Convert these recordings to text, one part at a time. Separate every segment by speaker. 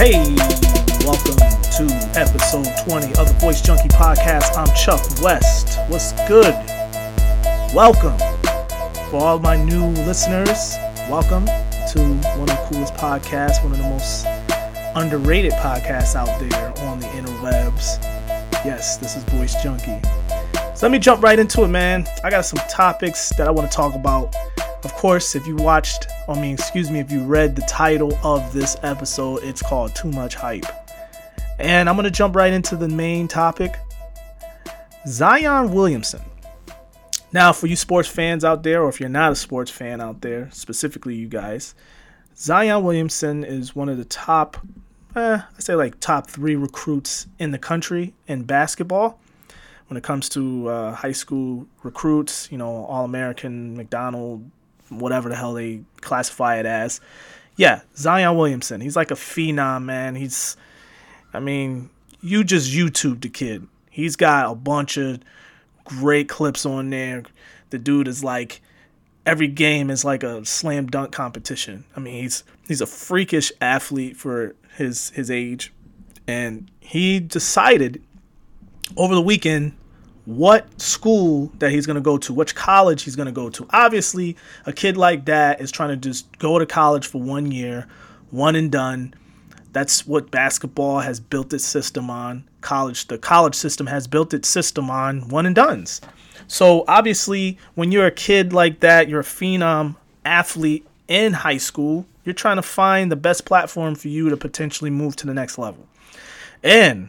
Speaker 1: Hey, welcome to episode 20 of the Voice Junkie Podcast. I'm Chuck West. What's good? Welcome. For all my new listeners, welcome to one of the coolest podcasts, one of the most underrated podcasts out there on the interwebs. Yes, this is Voice Junkie. So let me jump right into it, man. I got some topics that I want to talk about. Of course, if you watched, I mean, excuse me, if you read the title of this episode, it's called Too Much Hype. And I'm going to jump right into the main topic Zion Williamson. Now, for you sports fans out there, or if you're not a sports fan out there, specifically you guys, Zion Williamson is one of the top, eh, I say like top three recruits in the country in basketball when it comes to uh, high school recruits, you know, All American, McDonald, whatever the hell they classify it as. Yeah, Zion Williamson. He's like a phenom, man. He's, I mean, you just YouTube the kid. He's got a bunch of great clips on there. The dude is like, every game is like a slam dunk competition. I mean, he's he's a freakish athlete for his his age, and he decided over the weekend what school that he's going to go to, which college he's going to go to. Obviously, a kid like that is trying to just go to college for one year, one and done. That's what basketball has built its system on. College, the college system has built its system on one and dones. So obviously, when you're a kid like that, you're a phenom athlete in high school, you're trying to find the best platform for you to potentially move to the next level. And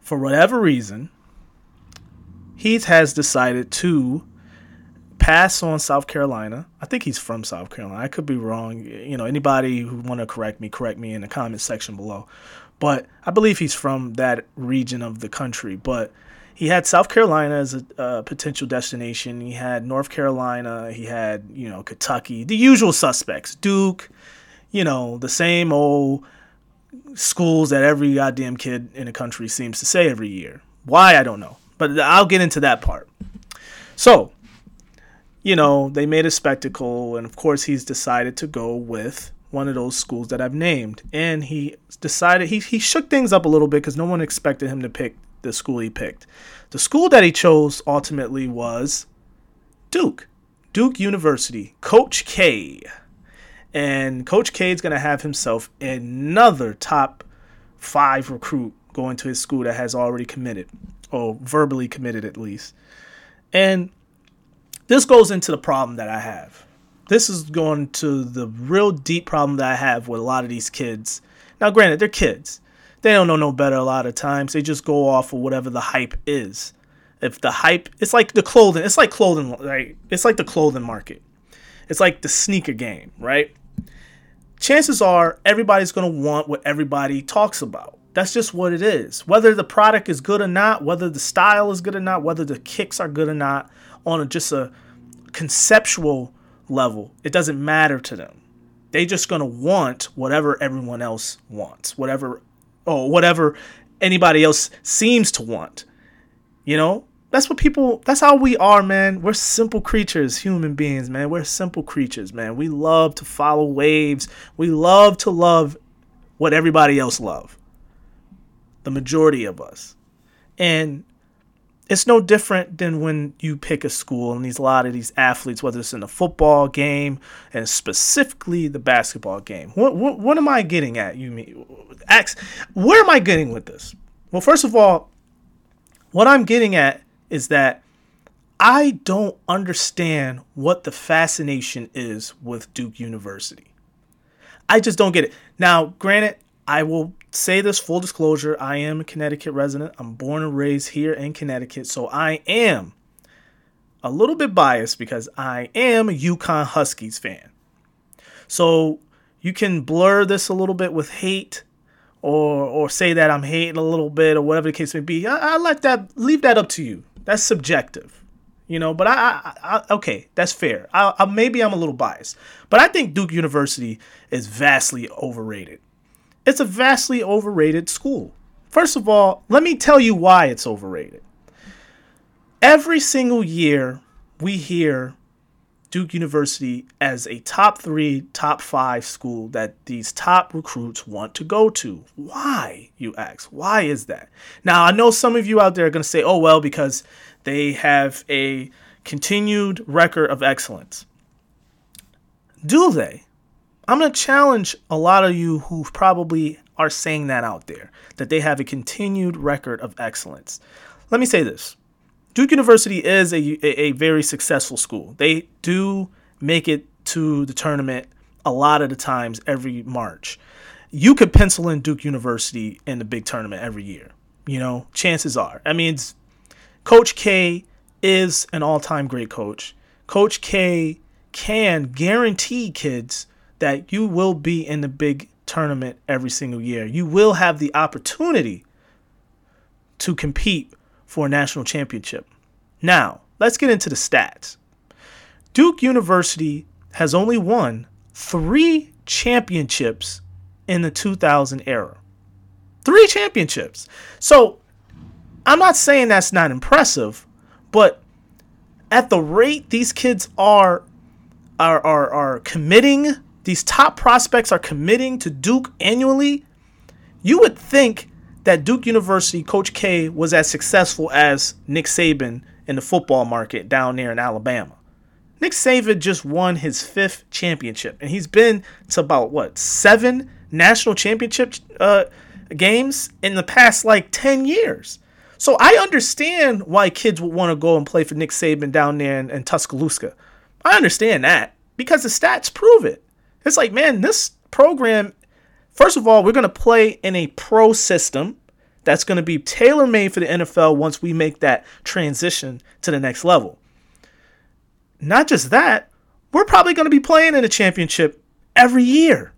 Speaker 1: for whatever reason, he has decided to pass on South Carolina. I think he's from South Carolina. I could be wrong. You know, anybody who want to correct me, correct me in the comment section below. But I believe he's from that region of the country. But he had South Carolina as a potential destination. He had North Carolina. He had you know Kentucky, the usual suspects, Duke. You know the same old schools that every goddamn kid in the country seems to say every year. Why I don't know. But I'll get into that part. So, you know, they made a spectacle, and of course, he's decided to go with one of those schools that I've named. And he decided, he, he shook things up a little bit because no one expected him to pick the school he picked. The school that he chose ultimately was Duke, Duke University, Coach K. And Coach K is going to have himself another top five recruit going to his school that has already committed or verbally committed at least. And this goes into the problem that I have. This is going to the real deep problem that I have with a lot of these kids. Now, granted, they're kids. They don't know no better a lot of times. They just go off of whatever the hype is. If the hype, it's like the clothing. It's like clothing, right? It's like the clothing market. It's like the sneaker game, right? Chances are everybody's going to want what everybody talks about. That's just what it is. Whether the product is good or not, whether the style is good or not, whether the kicks are good or not, on a, just a conceptual level, it doesn't matter to them. They're just gonna want whatever everyone else wants, whatever, or whatever anybody else seems to want. You know, that's what people. That's how we are, man. We're simple creatures, human beings, man. We're simple creatures, man. We love to follow waves. We love to love what everybody else love the majority of us. And it's no different than when you pick a school and these a lot of these athletes, whether it's in the football game and specifically the basketball game. What what, what am I getting at? You mean, ask, where am I getting with this? Well, first of all, what I'm getting at is that I don't understand what the fascination is with Duke University. I just don't get it. Now, granted, I will say this full disclosure I am a Connecticut resident. I'm born and raised here in Connecticut. So I am a little bit biased because I am a UConn Huskies fan. So you can blur this a little bit with hate or or say that I'm hating a little bit or whatever the case may be. I, I let that leave that up to you. That's subjective, you know. But I, I, I okay, that's fair. I, maybe I'm a little biased, but I think Duke University is vastly overrated. It's a vastly overrated school. First of all, let me tell you why it's overrated. Every single year, we hear Duke University as a top three, top five school that these top recruits want to go to. Why, you ask? Why is that? Now, I know some of you out there are going to say, oh, well, because they have a continued record of excellence. Do they? I'm going to challenge a lot of you who probably are saying that out there, that they have a continued record of excellence. Let me say this Duke University is a, a, a very successful school. They do make it to the tournament a lot of the times every March. You could pencil in Duke University in the big tournament every year. You know, chances are. I mean, Coach K is an all time great coach. Coach K can guarantee kids that you will be in the big tournament every single year. You will have the opportunity to compete for a national championship. Now, let's get into the stats. Duke University has only won three championships in the 2000 era. Three championships. So, I'm not saying that's not impressive, but at the rate these kids are are are, are committing, these top prospects are committing to Duke annually, you would think that Duke University Coach K was as successful as Nick Saban in the football market down there in Alabama. Nick Saban just won his fifth championship, and he's been to about what seven national championship uh, games in the past like ten years. So I understand why kids would want to go and play for Nick Saban down there in, in Tuscaloosa. I understand that because the stats prove it. It's like, man, this program First of all, we're going to play in a pro system that's going to be tailor made for the NFL once we make that transition to the next level. Not just that, we're probably going to be playing in a championship every year.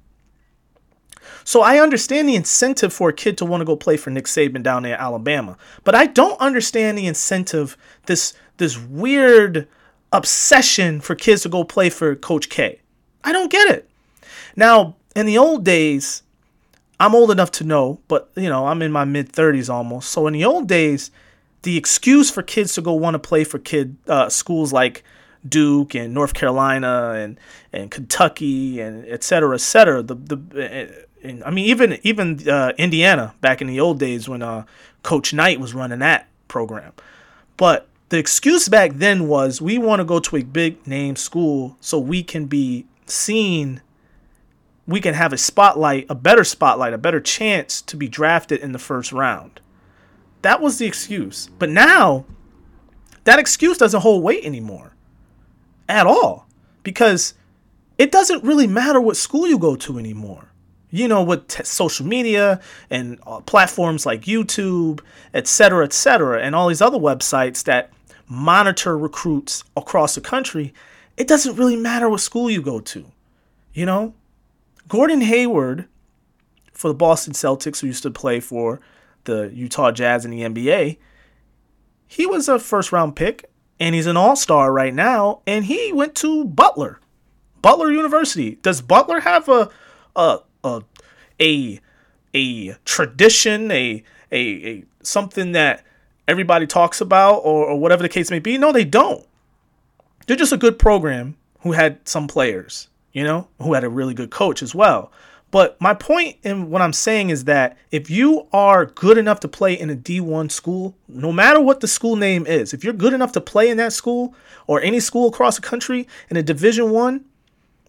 Speaker 1: So I understand the incentive for a kid to want to go play for Nick Saban down there in Alabama, but I don't understand the incentive this this weird obsession for kids to go play for Coach K. I don't get it. Now, in the old days, I'm old enough to know, but you know, I'm in my mid 30s almost. So in the old days, the excuse for kids to go want to play for kid uh, schools like Duke and North Carolina and and Kentucky and et cetera, et cetera. The the and, I mean even even uh, Indiana back in the old days when uh, Coach Knight was running that program. But the excuse back then was we want to go to a big name school so we can be seen we can have a spotlight, a better spotlight, a better chance to be drafted in the first round. That was the excuse. But now, that excuse doesn't hold weight anymore at all because it doesn't really matter what school you go to anymore. You know, with t- social media and uh, platforms like YouTube, et cetera, et cetera, and all these other websites that monitor recruits across the country, it doesn't really matter what school you go to. You know, Gordon Hayward for the Boston Celtics, who used to play for the Utah Jazz in the NBA, he was a first round pick and he's an all star right now. And he went to Butler, Butler University. Does Butler have a a a a, a tradition, a, a a something that everybody talks about, or, or whatever the case may be? No, they don't. They're just a good program who had some players you know, who had a really good coach as well. But my point in what I'm saying is that if you are good enough to play in a D1 school, no matter what the school name is, if you're good enough to play in that school or any school across the country in a Division 1,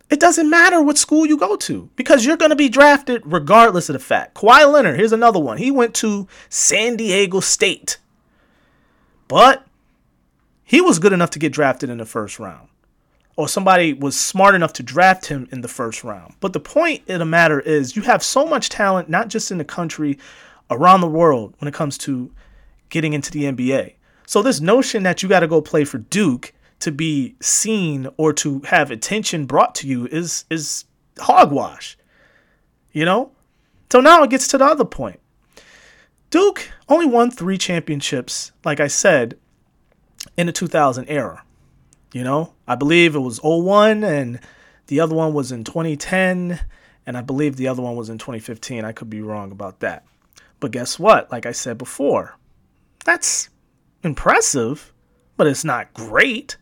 Speaker 1: it doesn't matter what school you go to because you're going to be drafted regardless of the fact. Kawhi Leonard, here's another one. He went to San Diego State. But he was good enough to get drafted in the first round or somebody was smart enough to draft him in the first round. But the point of the matter is, you have so much talent, not just in the country, around the world, when it comes to getting into the NBA. So, this notion that you got to go play for Duke to be seen or to have attention brought to you is, is hogwash. You know? So, now it gets to the other point. Duke only won three championships, like I said, in the 2000 era. You know, I believe it was 01 and the other one was in 2010 and I believe the other one was in 2015. I could be wrong about that. But guess what? Like I said before, that's impressive, but it's not great.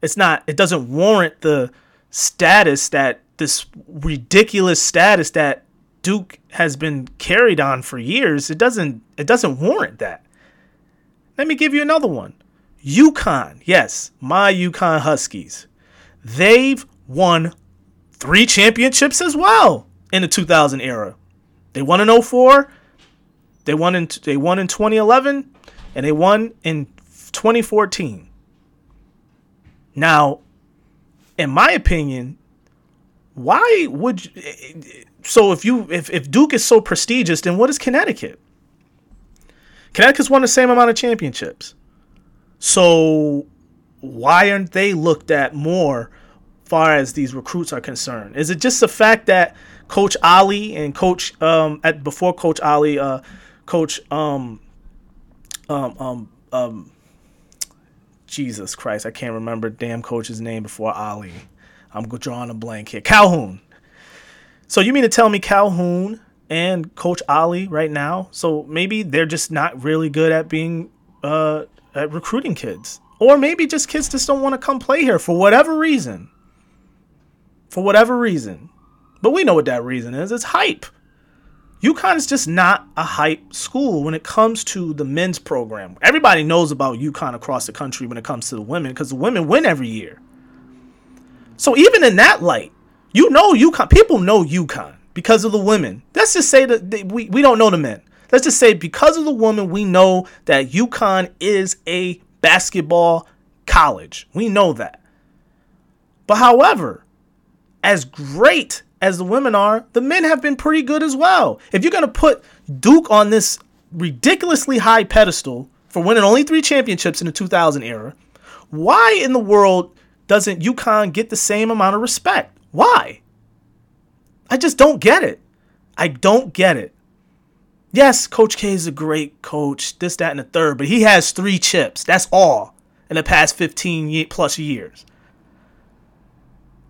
Speaker 1: It's not. It doesn't warrant the status that this ridiculous status that Duke has been carried on for years. It doesn't. It doesn't warrant that. Let me give you another one. UConn, yes, my UConn Huskies. They've won three championships as well in the 2000 era. They won in 04, they won in they won in 2011, and they won in 2014. Now, in my opinion, why would you, eh, eh, so if you if, if Duke is so prestigious, then what is Connecticut? Connecticut's won the same amount of championships. So why aren't they looked at more far as these recruits are concerned? Is it just the fact that Coach Ollie and Coach um at before Coach Ollie, uh Coach um um um um Jesus Christ, I can't remember damn coach's name before Ollie. I'm drawing a blank here. Calhoun. So you mean to tell me Calhoun and Coach Ollie right now? So maybe they're just not really good at being uh, at recruiting kids, or maybe just kids just don't want to come play here for whatever reason. For whatever reason, but we know what that reason is. It's hype. UConn is just not a hype school when it comes to the men's program. Everybody knows about UConn across the country when it comes to the women because the women win every year. So even in that light, you know UConn. People know UConn because of the women. Let's just say that they, we, we don't know the men. Let's just say because of the women, we know that UConn is a basketball college. We know that. But however, as great as the women are, the men have been pretty good as well. If you're going to put Duke on this ridiculously high pedestal for winning only three championships in the 2000 era, why in the world doesn't UConn get the same amount of respect? Why? I just don't get it. I don't get it. Yes, Coach K is a great coach, this, that, and the third, but he has three chips. That's all in the past 15 plus years.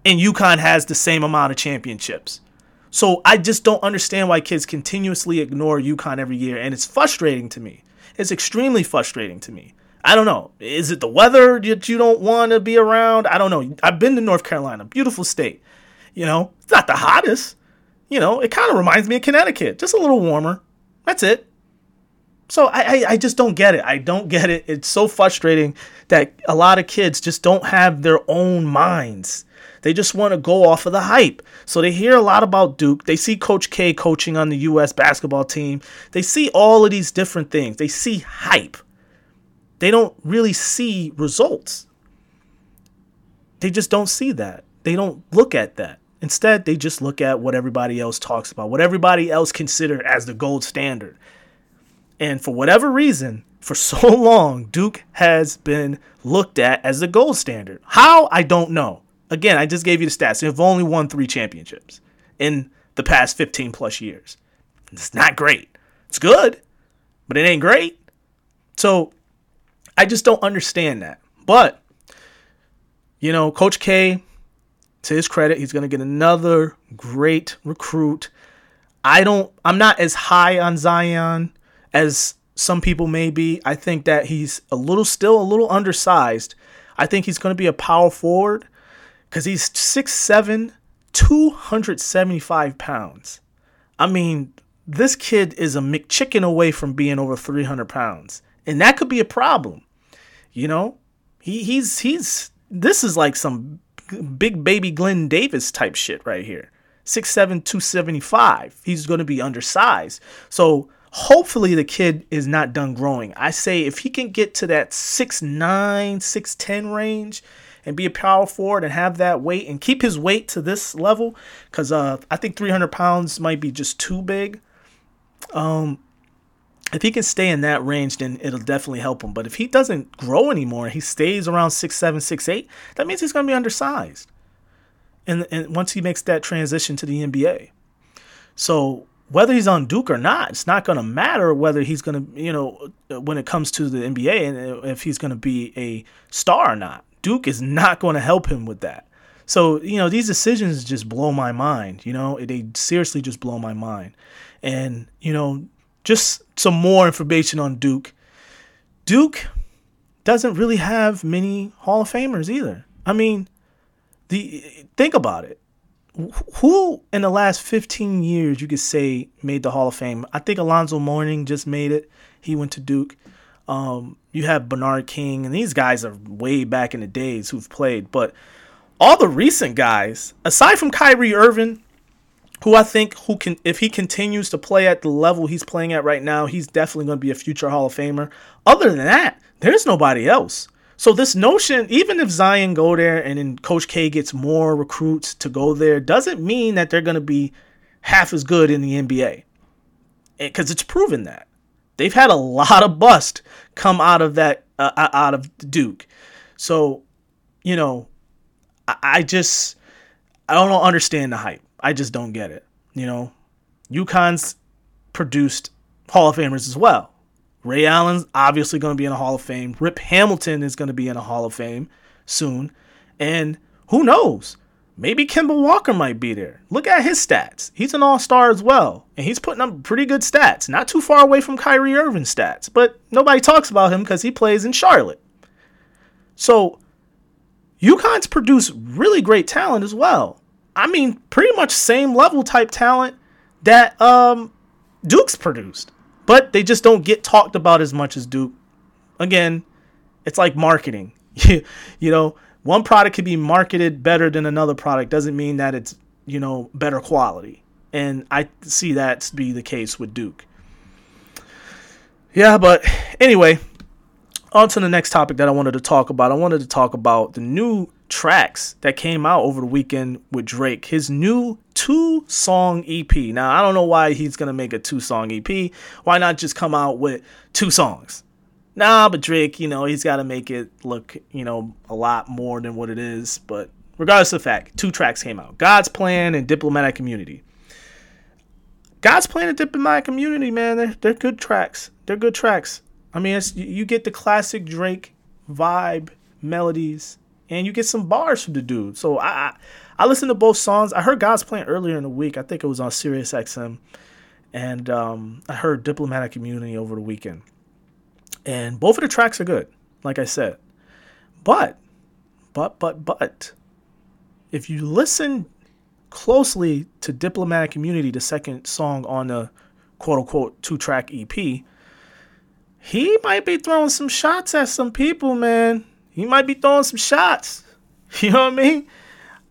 Speaker 1: And UConn has the same amount of championships. So I just don't understand why kids continuously ignore UConn every year, and it's frustrating to me. It's extremely frustrating to me. I don't know. Is it the weather that you don't want to be around? I don't know. I've been to North Carolina, beautiful state. You know, it's not the hottest. You know, it kind of reminds me of Connecticut, just a little warmer. That's it. So I, I, I just don't get it. I don't get it. It's so frustrating that a lot of kids just don't have their own minds. They just want to go off of the hype. So they hear a lot about Duke. They see Coach K coaching on the U.S. basketball team. They see all of these different things. They see hype they don't really see results. They just don't see that. They don't look at that. Instead, they just look at what everybody else talks about, what everybody else considered as the gold standard. And for whatever reason, for so long, Duke has been looked at as the gold standard. How? I don't know. Again, I just gave you the stats. They've only won three championships in the past 15 plus years. It's not great. It's good, but it ain't great. So I just don't understand that. But, you know, Coach K, to his credit, he's going to get another great recruit. I don't, I'm not as high on Zion as some people may be. I think that he's a little, still a little undersized. I think he's going to be a power forward because he's 6'7, 275 pounds. I mean, this kid is a McChicken away from being over 300 pounds. And that could be a problem. You know, he he's he's this is like some big baby Glen Davis type shit right here. 6'7", 275. He's going to be undersized. So hopefully the kid is not done growing. I say if he can get to that 6'9", 6'10 range and be a power forward and have that weight and keep his weight to this level, because uh, I think 300 pounds might be just too big. Um, if he can stay in that range, then it'll definitely help him. But if he doesn't grow anymore, he stays around six seven, six eight, that means he's going to be undersized. And, and once he makes that transition to the NBA. So whether he's on Duke or not, it's not going to matter whether he's going to, you know, when it comes to the NBA and uh, if he's going to be a star or not. Duke is not going to help him with that. So, you know, these decisions just blow my mind, you know, they seriously just blow my mind. And, you know, just some more information on Duke. Duke doesn't really have many Hall of Famers either. I mean, the think about it. Who in the last 15 years you could say made the Hall of Fame? I think Alonzo Mourning just made it. He went to Duke. Um, you have Bernard King, and these guys are way back in the days who've played. But all the recent guys, aside from Kyrie Irving, who I think who can if he continues to play at the level he's playing at right now, he's definitely going to be a future Hall of Famer. Other than that, there's nobody else. So this notion, even if Zion go there and then Coach K gets more recruits to go there, doesn't mean that they're going to be half as good in the NBA. Because it's proven that they've had a lot of bust come out of that uh, out of Duke. So, you know, I, I just I don't understand the hype. I just don't get it. You know, UConn's produced Hall of Famers as well. Ray Allen's obviously going to be in a Hall of Fame. Rip Hamilton is going to be in a Hall of Fame soon. And who knows? Maybe Kemba Walker might be there. Look at his stats. He's an all star as well. And he's putting up pretty good stats. Not too far away from Kyrie Irving's stats. But nobody talks about him because he plays in Charlotte. So UConn's produced really great talent as well. I mean, pretty much same level type talent that um, Duke's produced but they just don't get talked about as much as Duke. Again, it's like marketing. you know, one product could be marketed better than another product doesn't mean that it's, you know, better quality. And I see that to be the case with Duke. Yeah, but anyway, on to the next topic that I wanted to talk about. I wanted to talk about the new tracks that came out over the weekend with Drake. His new two song EP. Now, I don't know why he's going to make a two song EP. Why not just come out with two songs? Nah, but Drake, you know, he's got to make it look, you know, a lot more than what it is. But regardless of the fact, two tracks came out God's Plan and Diplomatic Community. God's Plan and Diplomatic Community, man, they're, they're good tracks. They're good tracks. I mean, you get the classic Drake vibe, melodies, and you get some bars from the dude. So I, I, listened to both songs. I heard God's Plan earlier in the week. I think it was on Sirius XM, and um, I heard Diplomatic Community over the weekend. And both of the tracks are good, like I said. But, but, but, but, if you listen closely to Diplomatic Community, the second song on the quote unquote two track EP, he might be throwing some shots at some people, man he might be throwing some shots. You know what I mean?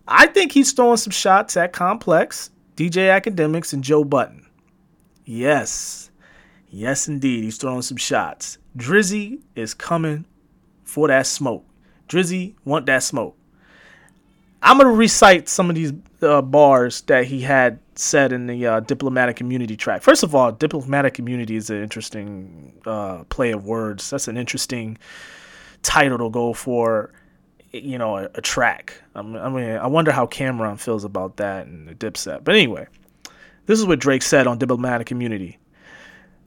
Speaker 1: I think he's throwing some shots at Complex, DJ Akademiks, and Joe Budden. Yes. Yes, indeed. He's throwing some shots. Drizzy is coming for that smoke. Drizzy want that smoke. I'm to recite some of these uh, bars that he had said in the uh, diplomatic community track. First of all, diplomatic community is an interesting uh, play of words. That's an interesting title to go for you know a, a track. I mean, I wonder how Cam'ron feels about that and the Dipset. But anyway, this is what Drake said on Diplomatic Immunity.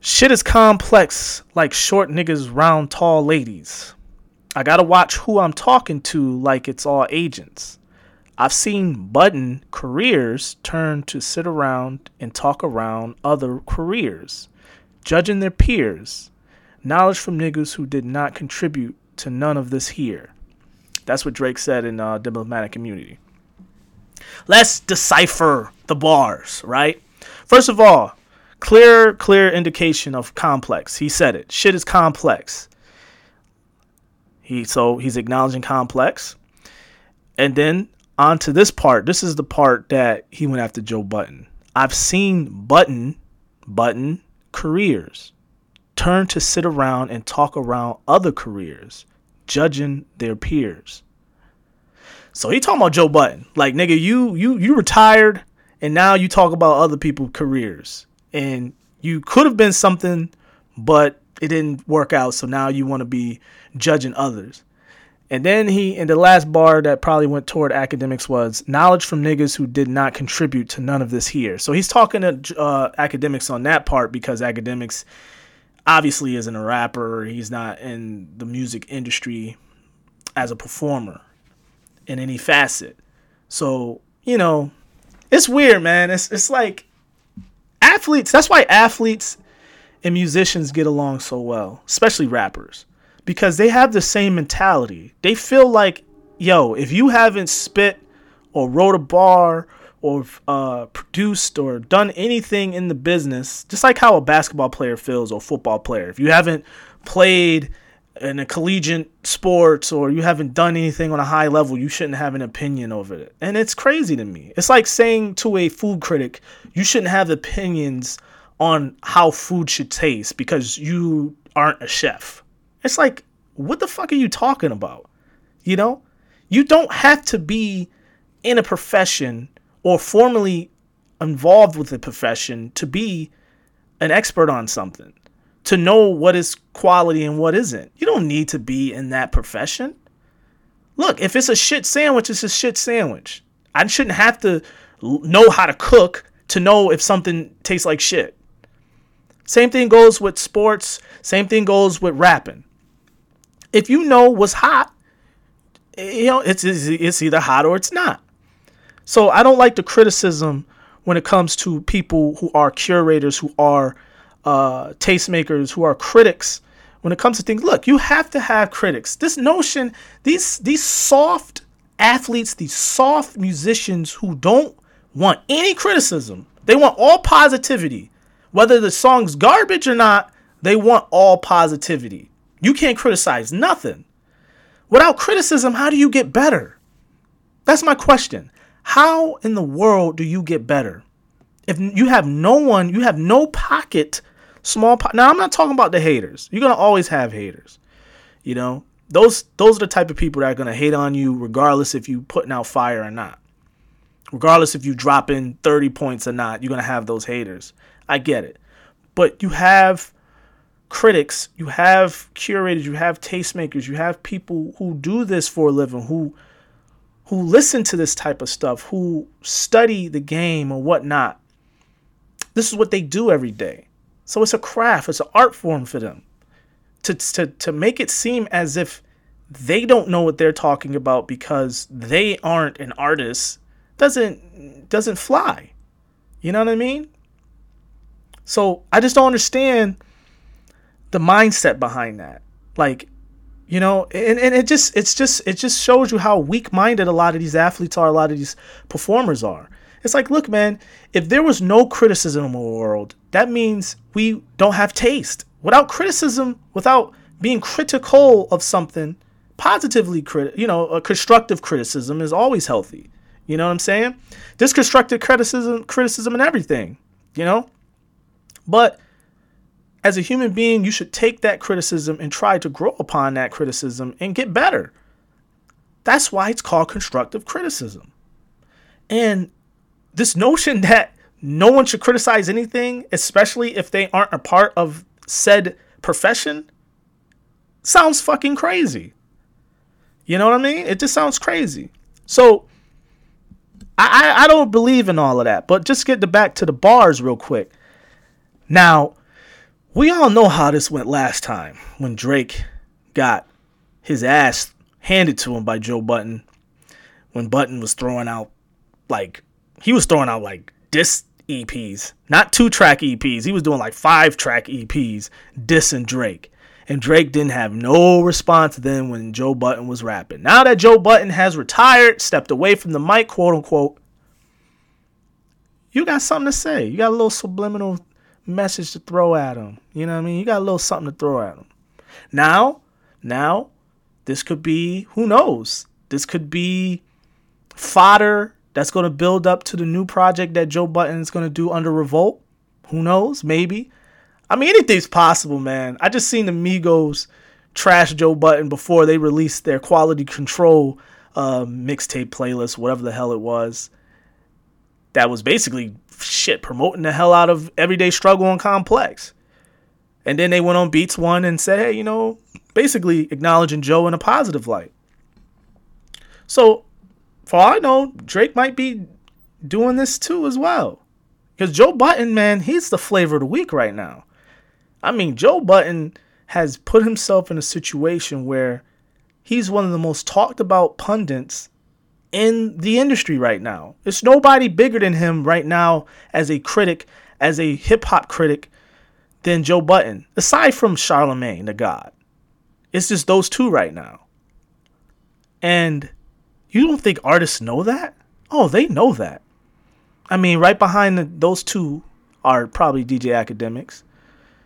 Speaker 1: Shit is complex, like short niggas round tall ladies. I gotta watch who I'm talking to like it's all agents. I've seen Budden careers turn to sit around and talk around other careers, judging their peers. Knowledge from niggas who did not contribute to none of this here. That's what Drake said in uh, Diplomatic Community. Let's decipher the bars, right? First of all, clear, clear indication of complex. He said it. Shit is complex. He so he's acknowledging complex. And then on to this part. This is the part that he went after Joe Budden. I've seen Budden, Budden careers turn to sit around and talk around other careers judging their peers. So he talking about Joe Budden. Like nigga, you you you retired and now you talk about other people's careers. And you could have been something, but it didn't work out. So now you want to be judging others. And then he, in the last bar that probably went toward Akademiks was knowledge from niggas who did not contribute to none of this here. So he's talking to uh, Akademiks on that part because Akademiks obviously isn't a rapper. He's not in the music industry as a performer in any facet. So, you know, it's weird, man. It's it's like athletes, that's why athletes and musicians get along so well, especially rappers, because they have the same mentality. They feel like yo, if you haven't spit or wrote a bar or uh, produced or done anything in the business, just like how a basketball player feels or football player, if you haven't played in a collegiate sports or you haven't done anything on a high level, you shouldn't have an opinion over it. And it's crazy to me. It's like saying to a food critic, you shouldn't have opinions on how food should taste because you aren't a chef. It's like, what the fuck are you talking about? You know? You don't have to be in a profession or formally involved with the profession to be an expert on something, to know what is quality and what isn't. You don't need to be in that profession. Look, if it's a shit sandwich, it's a shit sandwich. I shouldn't have to know how to cook to know if something tastes like shit. Same thing goes with sports, same thing goes with rapping. If you know what's hot, you know, it's, it's either hot or it's not. So I don't like the criticism when it comes to people who are curators, who are uh, tastemakers, who are critics. When it comes to things, look, you have to have critics. This notion, these these soft athletes, these soft musicians who don't want any criticism, they want all positivity. Whether the song's garbage or not, they want all positivity. You can't criticize nothing. Without criticism, how do you get better? That's my question. How in the world do you get better? If you have no one, you have no pocket, small po- Now I'm not talking about the haters. You're gonna always have haters. You know, those those are the type of people that are gonna hate on you regardless if you putting out fire or not. Regardless if you drop in 30 points or not, you're gonna have those haters. I get it. But you have critics, you have curators, you have tastemakers, you have people who do this for a living, who who listen to this type of stuff, who study the game or whatnot. This is what they do every day. So it's a craft, it's an art form for them. To, to, to make it seem as if they don't know what they're talking about because they aren't an artist doesn't doesn't fly. You know what I mean? So I just don't understand the mindset behind that. Like, you know, and, and it just it's just it just shows you how weak minded a lot of these athletes are, a lot of these performers are. It's like, look, man, if there was no criticism in the world, that means we don't have taste. Without criticism, without being critical of something, positively crit, you know, a constructive criticism is always healthy. You know what I'm saying? There's constructive criticism, criticism and everything, you know? But as a human being, you should take that criticism and try to grow upon that criticism and get better. That's why it's called constructive criticism. And this notion that no one should criticize anything, especially if they aren't a part of said profession, sounds fucking crazy. You know what I mean? It just sounds crazy. So I, I don't believe in all of that. But just get the back to the bars real quick. Now, we all know how this went last time when Drake got his ass handed to him by Joe Budden When Budden was throwing out like he was throwing out like disc EPs, not two track EPs. He was doing like five track EPs dissing Drake. And Drake didn't have no response then when Joe Budden was rapping. Now that Joe Budden has retired, stepped away from the mic, quote unquote, you got something to say. You got a little subliminal message to throw at them. You know what I mean? You got a little something to throw at them. Now, now, this could be, who knows? This could be fodder that's going to build up to the new project that Joe Budden is going to do under Revolt. Who knows? Maybe. I mean, anything's possible, man. I just seen the Migos trash Joe Budden before they released their quality control uh, mixtape playlist, whatever the hell it was. That was basically shit promoting the hell out of Everyday Struggle and Complex. And then they went on Beats One and said, hey, you know, basically acknowledging Joe in a positive light. So, for all I know, Drake might be doing this too as well. Because Joe Budden, man, he's the flavor of the week right now. I mean, Joe Budden has put himself in a situation where he's one of the most talked about pundits in the industry right now. It's nobody bigger than him right now as a critic, as a hip hop critic, than Joe Budden, aside from Charlemagne the God. It's just those two right now. And You don't think artists know that? Oh, they know that. I mean, right behind the, those two are probably DJ Akademiks.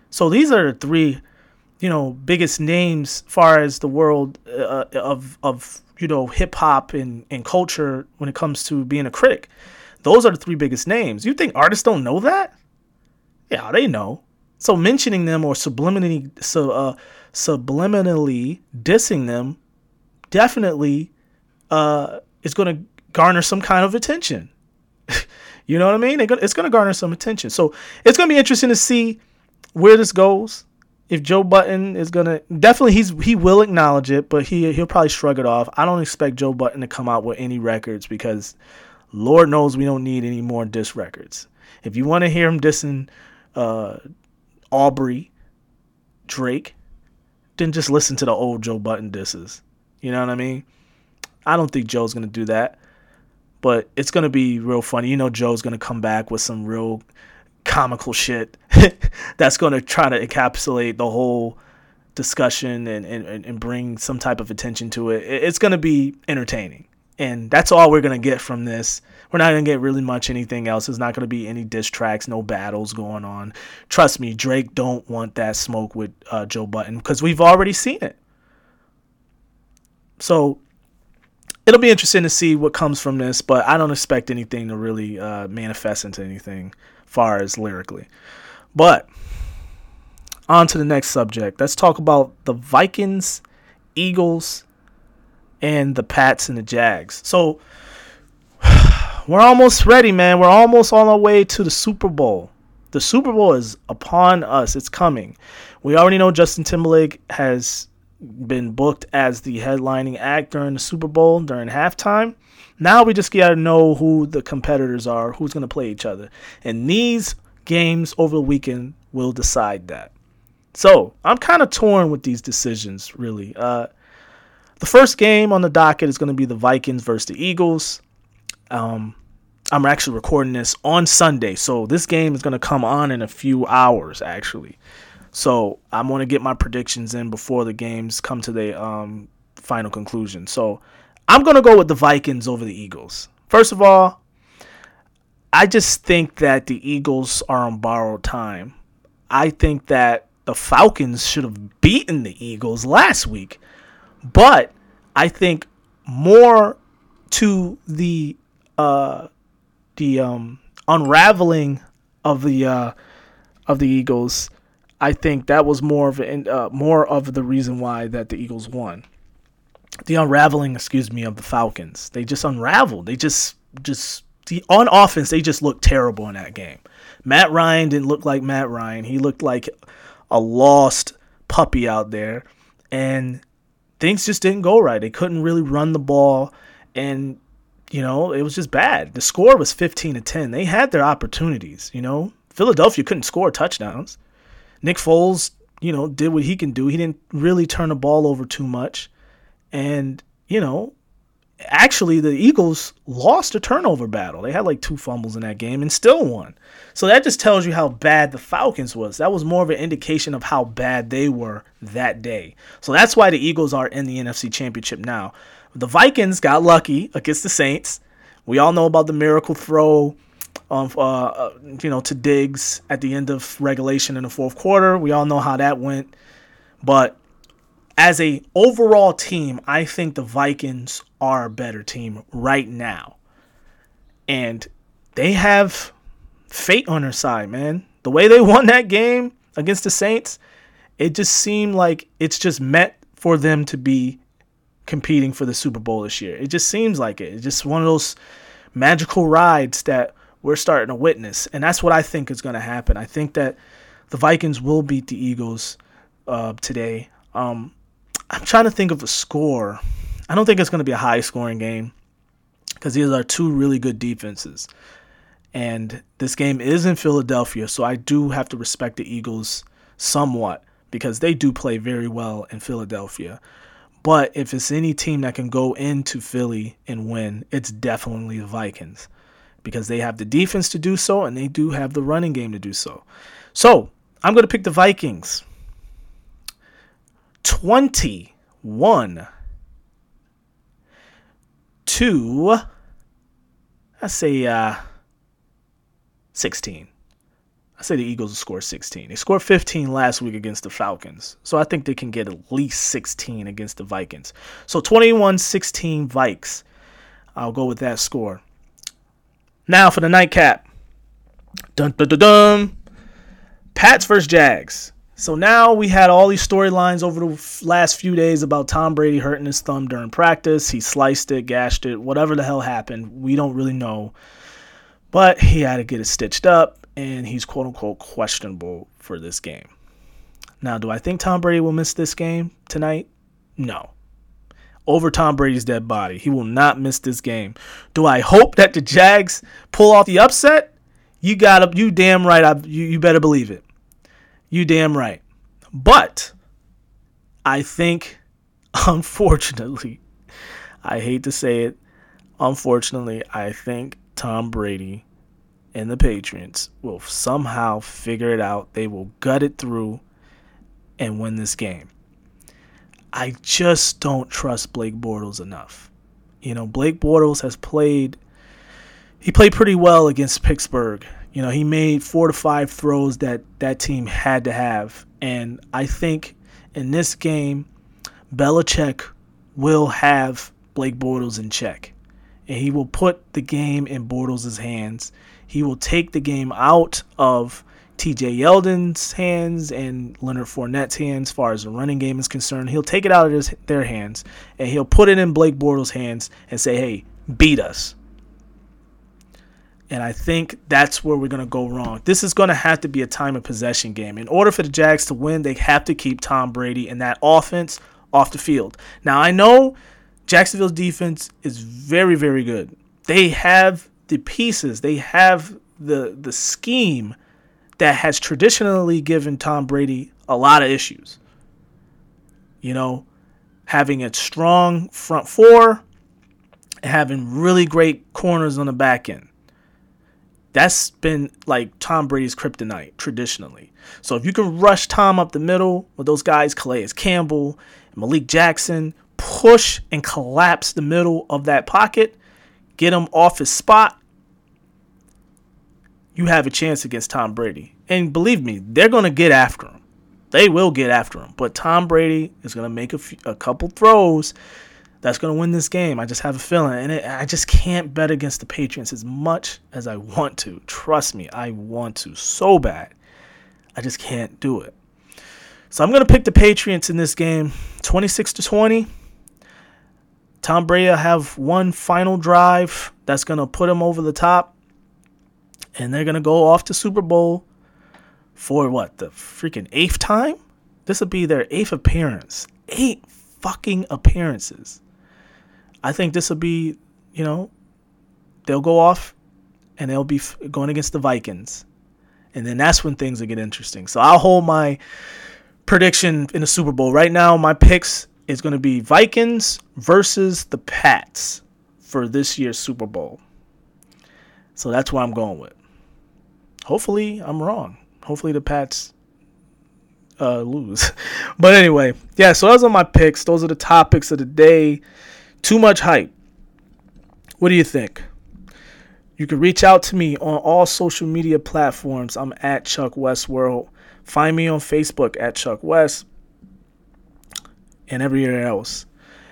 Speaker 1: So these are the three, you know, biggest names far as the world uh, of of you know hip hop and and culture when it comes to being a critic. Those are the three biggest names. You think artists don't know that? Yeah, they know. So mentioning them or subliminally so uh, subliminally dissing them definitely uh, is going to garner some kind of attention. you know what I mean? It's going to garner some attention. So it's going to be interesting to see where this goes. If Joe Budden is gonna definitely he's he will acknowledge it, but he he'll probably shrug it off. I don't expect Joe Budden to come out with any records because Lord knows we don't need any more diss records. If you want to hear him dissing uh, Aubrey, Drake, then just listen to the old Joe Budden disses. You know what I mean? I don't think Joe's gonna do that, but it's gonna be real funny. You know, Joe's gonna come back with some real comical shit that's gonna try to encapsulate the whole discussion and, and, and bring some type of attention to it. It's gonna be entertaining. And that's all we're gonna get from this. We're not gonna get really much anything else. There's not gonna be any diss tracks, no battles going on. Trust me, Drake don't want that smoke with uh, Joe Budden because we've already seen it. So it'll be interesting to see what comes from this, but I don't expect anything to really uh, manifest into anything far as lyrically. But on to the next subject. Let's talk about the Vikings, Eagles, and the Pats and the Jags. So we're almost ready, man. We're almost on our way to the Super Bowl. The Super Bowl is upon us. It's coming. We already know Justin Timberlake has been booked as the headlining act during the Super Bowl during halftime. Now we just got to know who the competitors are, who's to play each other. And these games over the weekend will decide that. So I'm kind of torn with these decisions, really. Uh, the first game on the docket is going to be the Vikings versus the Eagles. Um, I'm actually recording this on Sunday, so this game is going to come on in a few hours, actually. So I'm going to get my predictions in before the games come to the um, final conclusion. So I'm going to go with the Vikings over the Eagles. First of all, I just think that the Eagles are on borrowed time. I think that the Falcons should have beaten the Eagles last week. But I think more to the uh, the um, unraveling of the uh, of the Eagles I think that was more of uh, more of the reason why that the Eagles won. The unraveling, excuse me, of the Falcons. They just unraveled. They just just the, on offense they just looked terrible in that game. Matt Ryan didn't look like Matt Ryan. He looked like a lost puppy out there and things just didn't go right. They couldn't really run the ball and you know, it was just bad. The score was 15 to 10. They had their opportunities, you know. Philadelphia couldn't score touchdowns. Nick Foles, you know, did what he can do. He didn't really turn the ball over too much. And, you know, actually the Eagles lost a turnover battle. They had like two fumbles in that game and still won. So that just tells you how bad the Falcons was. That was more of an indication of how bad they were that day. So that's why the Eagles are in the NFC Championship now. The Vikings got lucky against the Saints. We all know about the miracle throw um, uh, uh, you know, to Diggs at the end of regulation in the fourth quarter. We all know how that went. But as a overall team, I think the Vikings are a better team right now. And they have fate on their side, man. The way they won that game against the Saints, it just seemed like it's just meant for them to be competing for the Super Bowl this year. It just seems like it. It's just one of those magical rides that we're starting to witness. And that's what I think is going to happen. I think that the Vikings will beat the Eagles uh, today. Um, I'm trying to think of a score. I don't think it's going to be a high scoring game because these are two really good defenses. And this game is in Philadelphia, so I do have to respect the Eagles somewhat because they do play very well in Philadelphia. But if it's any team that can go into Philly and win, it's definitely the Vikings because they have the defense to do so and they do have the running game to do so. So I'm going to pick the Vikings. 21 to, I say, uh, 16. I say the Eagles will score 16. They scored 15 last week against the Falcons. So I think they can get at least 16 against the Vikings. So 21 16 Vikes. I'll go with that score. Now for the nightcap. Dun dun dun dun. Pats versus Jags. So now we had all these storylines over the last few days about Tom Brady hurting his thumb during practice. He sliced it, gashed it, whatever the hell happened. We don't really know. But he had to get it stitched up, and he's quote unquote questionable for this game. Now, do I think Tom Brady will miss this game tonight? No. Over Tom Brady's dead body. He will not miss this game. Do I hope that the Jags pull off the upset? You got to, you damn right. I, you, you better believe it. You damn right. But I think, unfortunately, I hate to say it, unfortunately, I think Tom Brady and the Patriots will somehow figure it out. They will gut it through and win this game. I just don't trust Blake Bortles enough. You know, Blake Bortles has played he played pretty well against Pittsburgh you know, he made four to five throws that that team had to have. And I think in this game, Belichick will have Blake Bortles in check. And he will put the game in Bortles' hands. He will take the game out of TJ Yeldon's hands and Leonard Fournette's hands as far as the running game is concerned. He'll take it out of his, their hands and he'll put it in Blake Bortles' hands and say, hey, beat us. And I think that's where we're going to go wrong. This is going to have to be a time of possession game. In order for the Jags to win, they have to keep Tom Brady and that offense off the field. Now, I know Jacksonville's defense is very, very good. They have the pieces, they have the the scheme that has traditionally given Tom Brady a lot of issues. You know, having a strong front four, having really great corners on the back end. That's been like Tom Brady's kryptonite traditionally. So if you can rush Tom up the middle with those guys, Calais Campbell, Malik Jackson, push and collapse the middle of that pocket, get him off his spot, you have a chance against Tom Brady. And believe me, they're going to get after him. They will get after him. But Tom Brady is going to make a, few, a couple throws that's going to win this game. I just have a feeling. And it, I just can't bet against the Patriots as much as I want to. Trust me, I want to so bad. I just can't do it. So I'm going to pick the Patriots in this game 26 to 20. Tom Brady will have one final drive that's going to put him over the top. And they're going to go off to Super Bowl for what? The freaking eighth time? This will be their eighth appearance. Eight fucking appearances. I think this will be, you know, they'll go off and they'll be going against the Vikings. And then that's when things will get interesting. So I'll hold my prediction in the Super Bowl. Right now, my picks is going to be Vikings versus the Pats for this year's Super Bowl. So that's what I'm going with. Hopefully, I'm wrong. Hopefully, the Pats uh, lose. but anyway, yeah, so those are my picks. Those are the topics of the day. Too much hype. What do you think? You can reach out to me on all social media platforms. I'm at Chuck West World. Find me on Facebook at Chuck West and everywhere else.